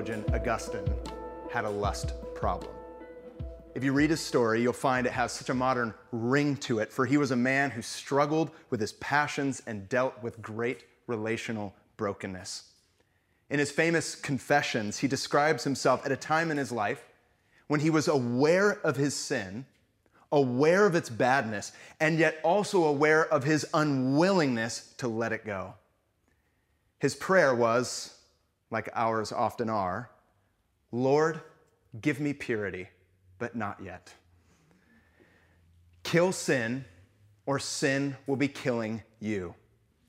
theologian Augustine had a lust problem. If you read his story, you'll find it has such a modern ring to it, for he was a man who struggled with his passions and dealt with great relational brokenness. In his famous Confessions, he describes himself at a time in his life when he was aware of his sin, aware of its badness, and yet also aware of his unwillingness to let it go. His prayer was, like ours often are, Lord, give me purity, but not yet. Kill sin, or sin will be killing you,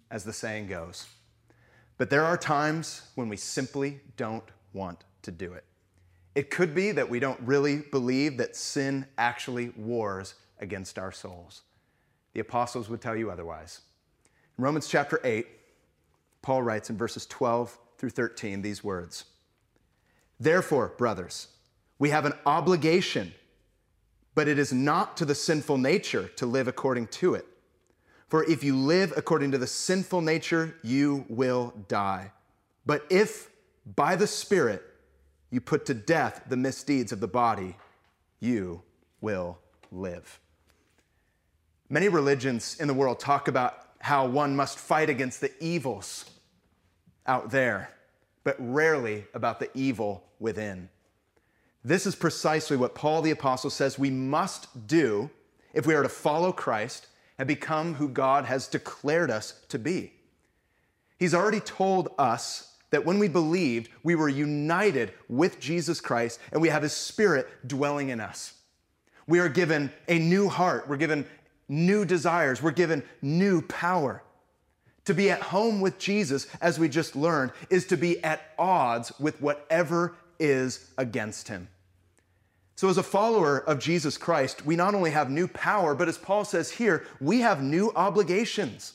as the saying goes. But there are times when we simply don't want to do it. It could be that we don't really believe that sin actually wars against our souls. The apostles would tell you otherwise. In Romans chapter 8, Paul writes in verses 12 through 13 these words Therefore, brothers, we have an obligation, but it is not to the sinful nature to live according to it. For if you live according to the sinful nature, you will die. But if by the Spirit you put to death the misdeeds of the body, you will live. Many religions in the world talk about how one must fight against the evils out there, but rarely about the evil within. This is precisely what Paul the Apostle says we must do if we are to follow Christ and become who God has declared us to be. He's already told us that when we believed, we were united with Jesus Christ and we have His Spirit dwelling in us. We are given a new heart, we're given new desires, we're given new power. To be at home with Jesus, as we just learned, is to be at odds with whatever is against him. So, as a follower of Jesus Christ, we not only have new power, but as Paul says here, we have new obligations.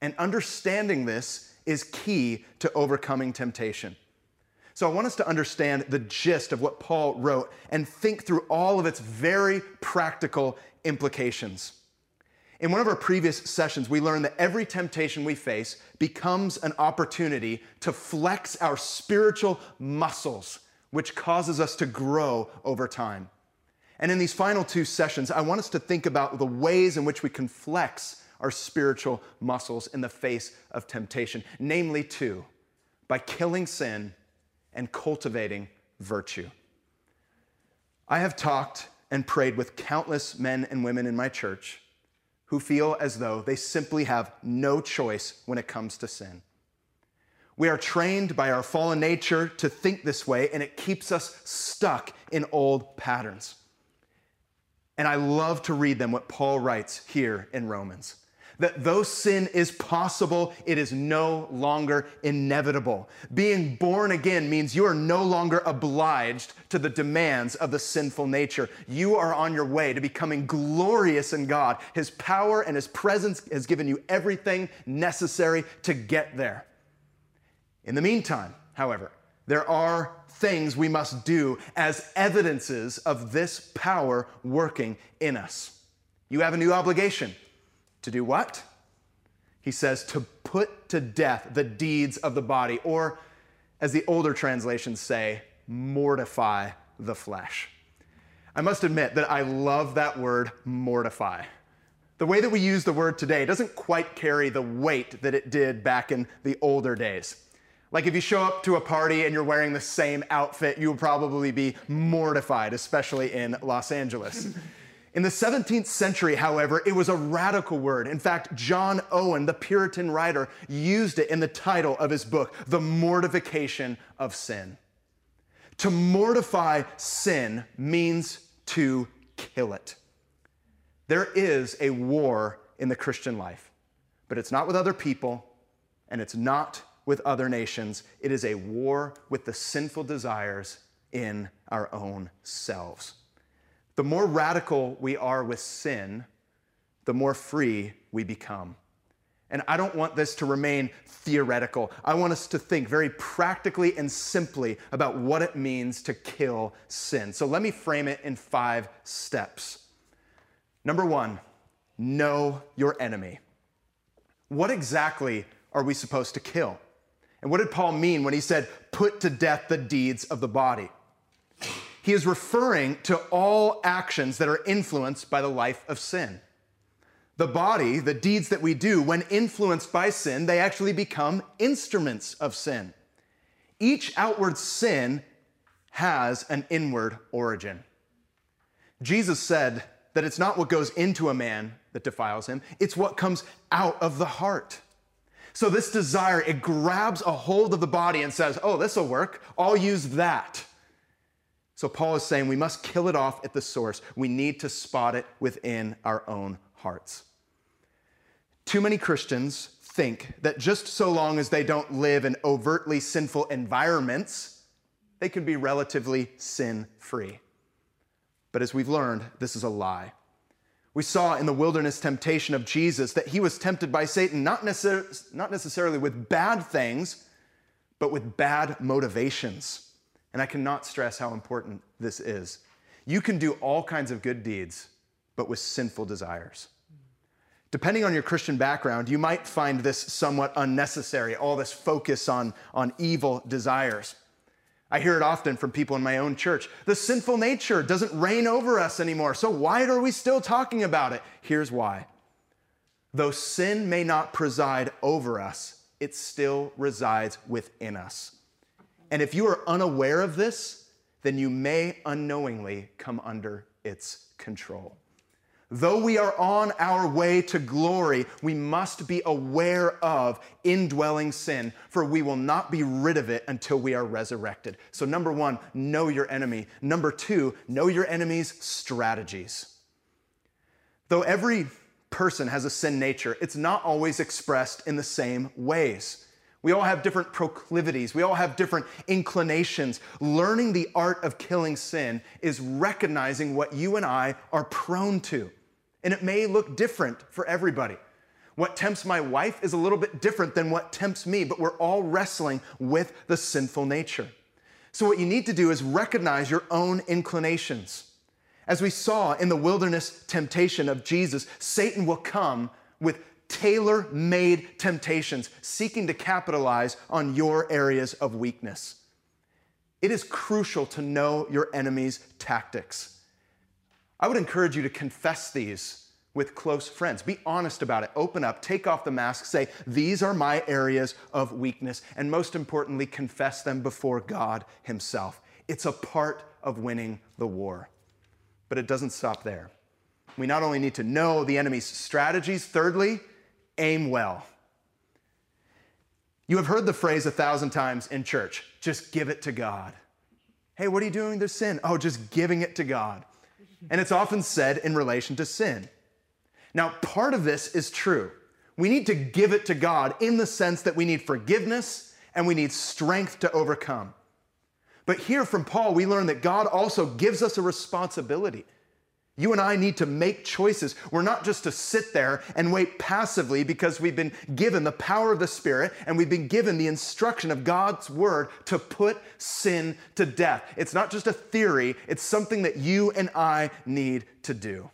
And understanding this is key to overcoming temptation. So, I want us to understand the gist of what Paul wrote and think through all of its very practical implications. In one of our previous sessions, we learned that every temptation we face becomes an opportunity to flex our spiritual muscles which causes us to grow over time. And in these final two sessions, I want us to think about the ways in which we can flex our spiritual muscles in the face of temptation, namely two by killing sin and cultivating virtue. I have talked and prayed with countless men and women in my church who feel as though they simply have no choice when it comes to sin. We are trained by our fallen nature to think this way, and it keeps us stuck in old patterns. And I love to read them what Paul writes here in Romans. That though sin is possible, it is no longer inevitable. Being born again means you are no longer obliged to the demands of the sinful nature. You are on your way to becoming glorious in God. His power and His presence has given you everything necessary to get there. In the meantime, however, there are things we must do as evidences of this power working in us. You have a new obligation. To do what? He says, to put to death the deeds of the body, or as the older translations say, mortify the flesh. I must admit that I love that word, mortify. The way that we use the word today doesn't quite carry the weight that it did back in the older days. Like if you show up to a party and you're wearing the same outfit, you will probably be mortified, especially in Los Angeles. In the 17th century, however, it was a radical word. In fact, John Owen, the Puritan writer, used it in the title of his book, The Mortification of Sin. To mortify sin means to kill it. There is a war in the Christian life, but it's not with other people and it's not with other nations. It is a war with the sinful desires in our own selves. The more radical we are with sin, the more free we become. And I don't want this to remain theoretical. I want us to think very practically and simply about what it means to kill sin. So let me frame it in five steps. Number one, know your enemy. What exactly are we supposed to kill? And what did Paul mean when he said, put to death the deeds of the body? He is referring to all actions that are influenced by the life of sin. The body, the deeds that we do, when influenced by sin, they actually become instruments of sin. Each outward sin has an inward origin. Jesus said that it's not what goes into a man that defiles him, it's what comes out of the heart. So, this desire, it grabs a hold of the body and says, Oh, this will work. I'll use that. So, Paul is saying we must kill it off at the source. We need to spot it within our own hearts. Too many Christians think that just so long as they don't live in overtly sinful environments, they can be relatively sin free. But as we've learned, this is a lie. We saw in the wilderness temptation of Jesus that he was tempted by Satan not, necessar- not necessarily with bad things, but with bad motivations. And I cannot stress how important this is. You can do all kinds of good deeds, but with sinful desires. Depending on your Christian background, you might find this somewhat unnecessary, all this focus on, on evil desires. I hear it often from people in my own church. The sinful nature doesn't reign over us anymore, so why are we still talking about it? Here's why. Though sin may not preside over us, it still resides within us. And if you are unaware of this, then you may unknowingly come under its control. Though we are on our way to glory, we must be aware of indwelling sin, for we will not be rid of it until we are resurrected. So, number one, know your enemy. Number two, know your enemy's strategies. Though every person has a sin nature, it's not always expressed in the same ways. We all have different proclivities. We all have different inclinations. Learning the art of killing sin is recognizing what you and I are prone to and it may look different for everybody. What tempts my wife is a little bit different than what tempts me, but we're all wrestling with the sinful nature. So, what you need to do is recognize your own inclinations. As we saw in the wilderness temptation of Jesus, Satan will come with tailor made temptations, seeking to capitalize on your areas of weakness. It is crucial to know your enemy's tactics. I would encourage you to confess these with close friends. Be honest about it. Open up, take off the mask, say, These are my areas of weakness. And most importantly, confess them before God Himself. It's a part of winning the war. But it doesn't stop there. We not only need to know the enemy's strategies, thirdly, aim well. You have heard the phrase a thousand times in church just give it to God. Hey, what are you doing with sin? Oh, just giving it to God and it's often said in relation to sin. Now, part of this is true. We need to give it to God in the sense that we need forgiveness and we need strength to overcome. But here from Paul, we learn that God also gives us a responsibility. You and I need to make choices. We're not just to sit there and wait passively because we've been given the power of the Spirit and we've been given the instruction of God's Word to put sin to death. It's not just a theory, it's something that you and I need to do.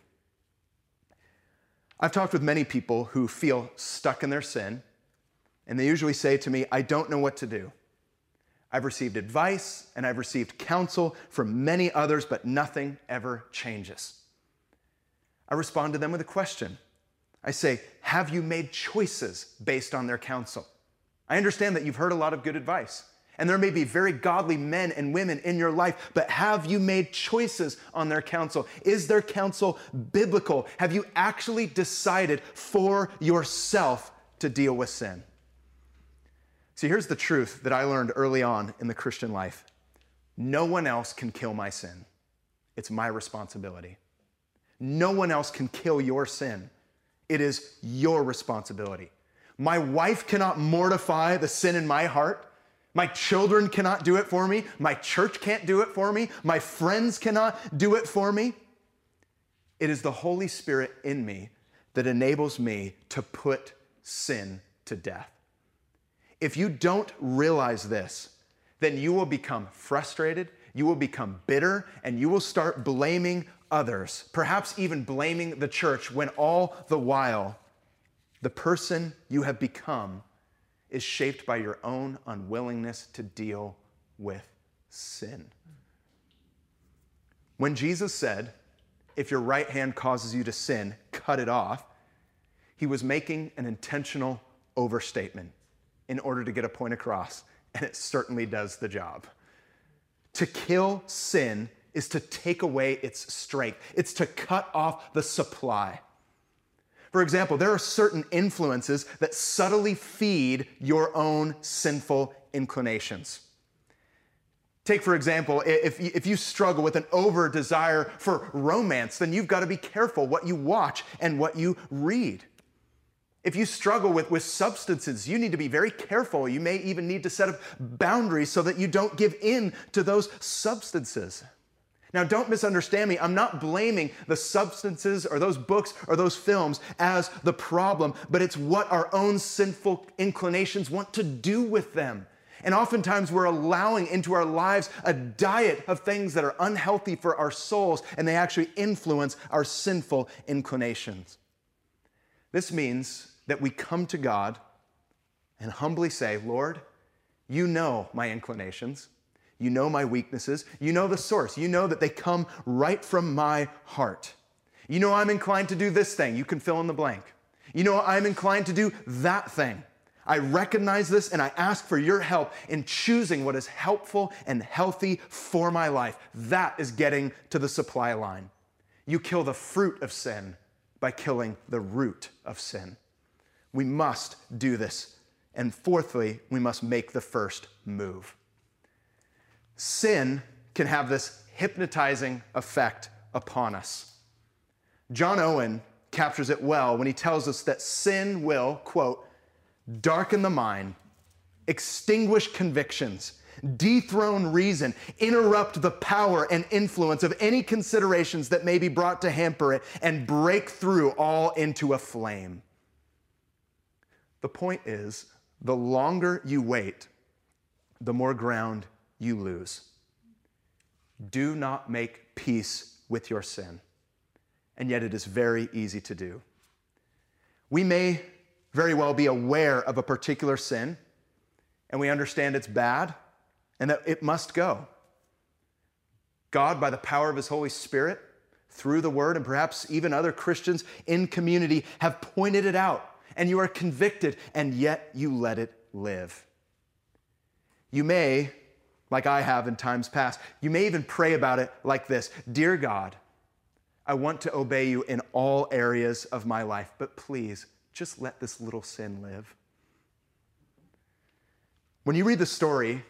I've talked with many people who feel stuck in their sin, and they usually say to me, I don't know what to do. I've received advice and I've received counsel from many others, but nothing ever changes. I respond to them with a question. I say, Have you made choices based on their counsel? I understand that you've heard a lot of good advice, and there may be very godly men and women in your life, but have you made choices on their counsel? Is their counsel biblical? Have you actually decided for yourself to deal with sin? See, here's the truth that I learned early on in the Christian life no one else can kill my sin, it's my responsibility. No one else can kill your sin. It is your responsibility. My wife cannot mortify the sin in my heart. My children cannot do it for me. My church can't do it for me. My friends cannot do it for me. It is the Holy Spirit in me that enables me to put sin to death. If you don't realize this, then you will become frustrated, you will become bitter, and you will start blaming others, perhaps even blaming the church, when all the while the person you have become is shaped by your own unwillingness to deal with sin. When Jesus said, If your right hand causes you to sin, cut it off, he was making an intentional overstatement in order to get a point across, and it certainly does the job. To kill sin is to take away its strength, it's to cut off the supply. For example, there are certain influences that subtly feed your own sinful inclinations. Take, for example, if, if you struggle with an over desire for romance, then you've got to be careful what you watch and what you read. If you struggle with, with substances, you need to be very careful. You may even need to set up boundaries so that you don't give in to those substances. Now, don't misunderstand me. I'm not blaming the substances or those books or those films as the problem, but it's what our own sinful inclinations want to do with them. And oftentimes we're allowing into our lives a diet of things that are unhealthy for our souls, and they actually influence our sinful inclinations. This means that we come to God and humbly say, Lord, you know my inclinations. You know my weaknesses. You know the source. You know that they come right from my heart. You know I'm inclined to do this thing. You can fill in the blank. You know I'm inclined to do that thing. I recognize this and I ask for your help in choosing what is helpful and healthy for my life. That is getting to the supply line. You kill the fruit of sin by killing the root of sin. We must do this. And fourthly, we must make the first move sin can have this hypnotizing effect upon us. John Owen captures it well when he tells us that sin will, quote, darken the mind, extinguish convictions, dethrone reason, interrupt the power and influence of any considerations that may be brought to hamper it, and break through all into a flame. The point is, the longer you wait, the more ground you lose. Do not make peace with your sin. And yet it is very easy to do. We may very well be aware of a particular sin, and we understand it's bad and that it must go. God, by the power of His Holy Spirit, through the Word, and perhaps even other Christians in community, have pointed it out, and you are convicted, and yet you let it live. You may like I have in times past. You may even pray about it like this Dear God, I want to obey you in all areas of my life, but please just let this little sin live. When you read the story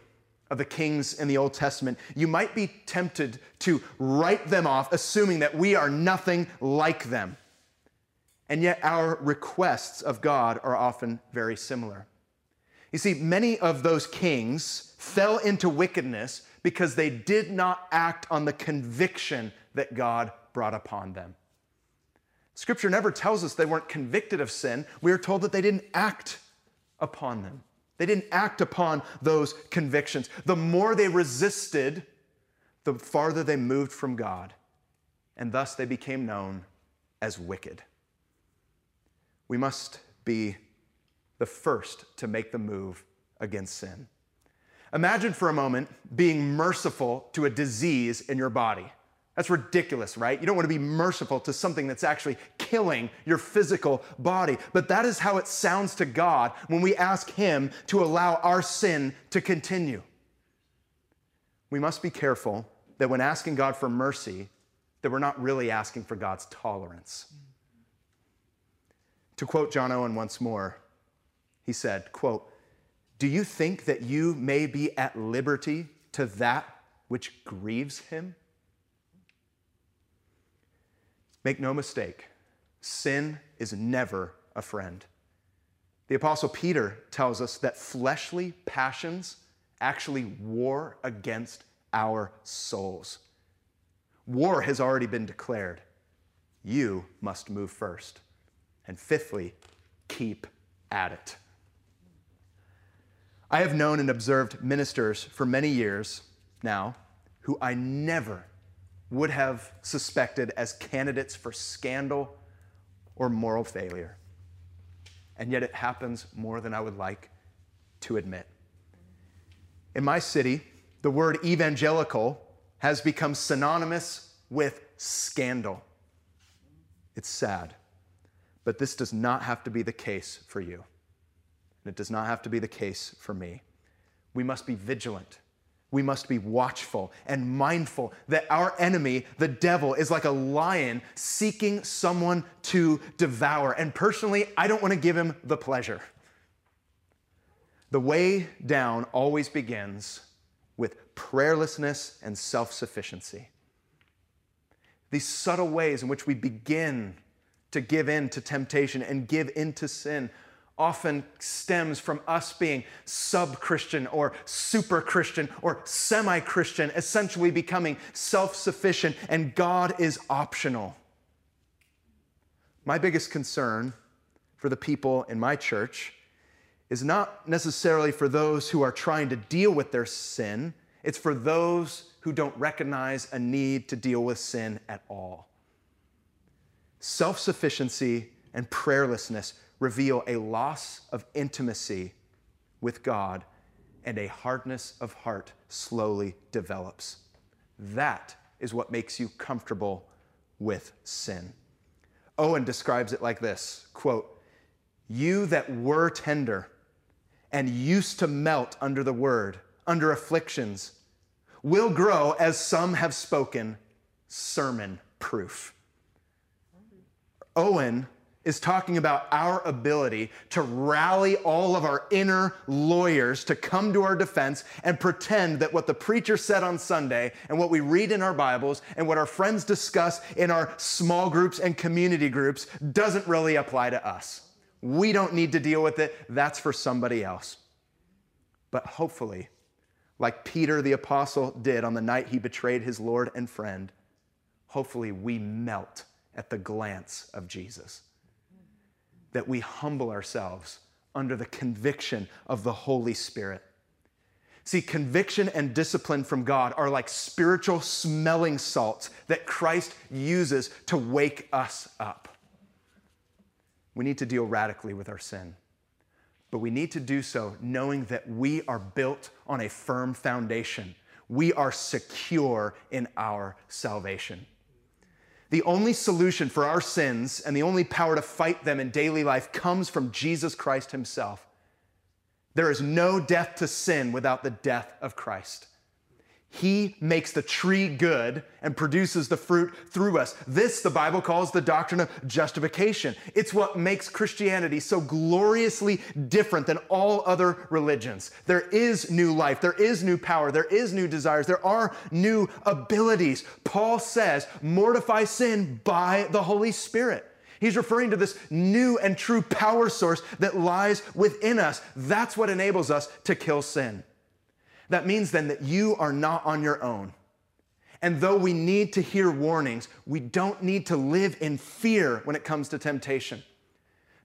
of the kings in the Old Testament, you might be tempted to write them off, assuming that we are nothing like them. And yet, our requests of God are often very similar. You see, many of those kings fell into wickedness because they did not act on the conviction that God brought upon them. Scripture never tells us they weren't convicted of sin. We are told that they didn't act upon them. They didn't act upon those convictions. The more they resisted, the farther they moved from God, and thus they became known as wicked. We must be the first to make the move against sin. Imagine for a moment being merciful to a disease in your body. That's ridiculous, right? You don't want to be merciful to something that's actually killing your physical body. But that is how it sounds to God when we ask Him to allow our sin to continue. We must be careful that when asking God for mercy, that we're not really asking for God's tolerance. To quote John Owen once more, he said, quote, Do you think that you may be at liberty to that which grieves him? Make no mistake, sin is never a friend. The Apostle Peter tells us that fleshly passions actually war against our souls. War has already been declared. You must move first. And fifthly, keep at it. I have known and observed ministers for many years now who I never would have suspected as candidates for scandal or moral failure. And yet it happens more than I would like to admit. In my city, the word evangelical has become synonymous with scandal. It's sad, but this does not have to be the case for you. And it does not have to be the case for me. We must be vigilant. We must be watchful and mindful that our enemy, the devil, is like a lion seeking someone to devour. And personally, I don't want to give him the pleasure. The way down always begins with prayerlessness and self sufficiency. These subtle ways in which we begin to give in to temptation and give in to sin often stems from us being sub Christian or super Christian or semi Christian, essentially becoming self sufficient, and God is optional. My biggest concern for the people in my church is not necessarily for those who are trying to deal with their sin, it's for those who don't recognize a need to deal with sin at all. Self sufficiency and prayerlessness reveal a loss of intimacy with God, and a hardness of heart slowly develops. That is what makes you comfortable with sin. Owen describes it like this quote, You that were tender and used to melt under the word, under afflictions, will grow, as some have spoken, sermon proof. Owen is talking about our ability to rally all of our inner lawyers to come to our defense and pretend that what the preacher said on Sunday and what we read in our Bibles and what our friends discuss in our small groups and community groups doesn't really apply to us. We don't need to deal with it, that's for somebody else. But hopefully, like Peter the apostle did on the night he betrayed his Lord and friend, hopefully we melt at the glance of Jesus that we humble ourselves under the conviction of the Holy Spirit. See, conviction and discipline from God are like spiritual smelling salts that Christ uses to wake us up. We need to deal radically with our sin, but we need to do so knowing that we are built on a firm foundation. We are secure in our salvation. The only solution for our sins and the only power to fight them in daily life comes from Jesus Christ Himself. There is no death to sin without the death of Christ. He makes the tree good and produces the fruit through us. This, the Bible calls the doctrine of justification. It's what makes Christianity so gloriously different than all other religions. There is new life, there is new power, there is new desires, there are new abilities. Paul says, mortify sin by the Holy Spirit. He's referring to this new and true power source that lies within us. That's what enables us to kill sin. That means then that you are not on your own. And though we need to hear warnings, we don't need to live in fear when it comes to temptation.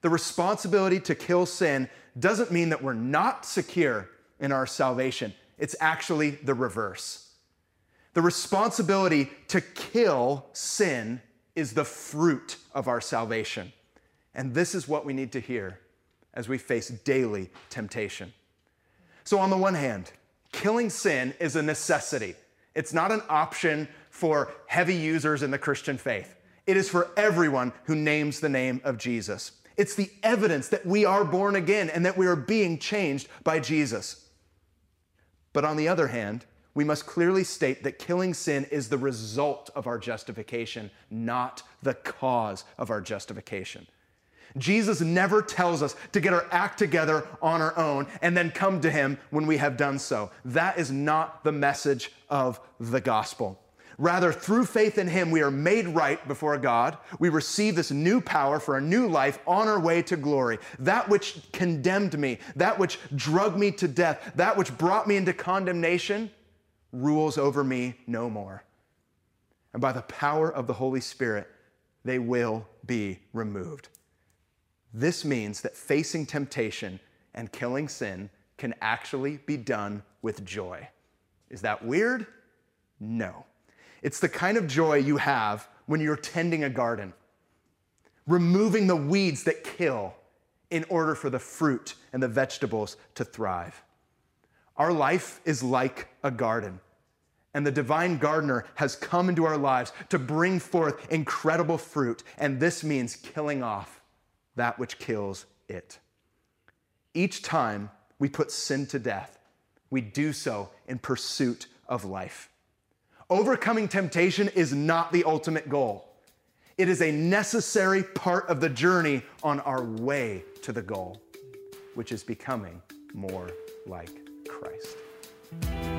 The responsibility to kill sin doesn't mean that we're not secure in our salvation, it's actually the reverse. The responsibility to kill sin is the fruit of our salvation. And this is what we need to hear as we face daily temptation. So, on the one hand, killing sin is a necessity. It's not an option for heavy users in the Christian faith. It is for everyone who names the name of Jesus. It's the evidence that we are born again and that we are being changed by Jesus. But on the other hand, we must clearly state that killing sin is the result of our justification, not the cause of our justification. Jesus never tells us to get our act together on our own and then come to him when we have done so. That is not the message of the gospel. Rather, through faith in him, we are made right before God. We receive this new power for a new life on our way to glory. That which condemned me, that which drug me to death, that which brought me into condemnation, rules over me no more. And by the power of the Holy Spirit, they will be removed. This means that facing temptation and killing sin can actually be done with joy. Is that weird? No. It's the kind of joy you have when you're tending a garden. Removing the weeds that kill in order for the fruit and the vegetables to thrive. Our life is like a garden, and the divine gardener has come into our lives to bring forth incredible fruit, and this means killing off that which kills it. Each time we put sin to death, we do so in pursuit of life. Overcoming temptation is not the ultimate goal. It is a necessary part of the journey on our way to the goal, which is becoming more like Christ.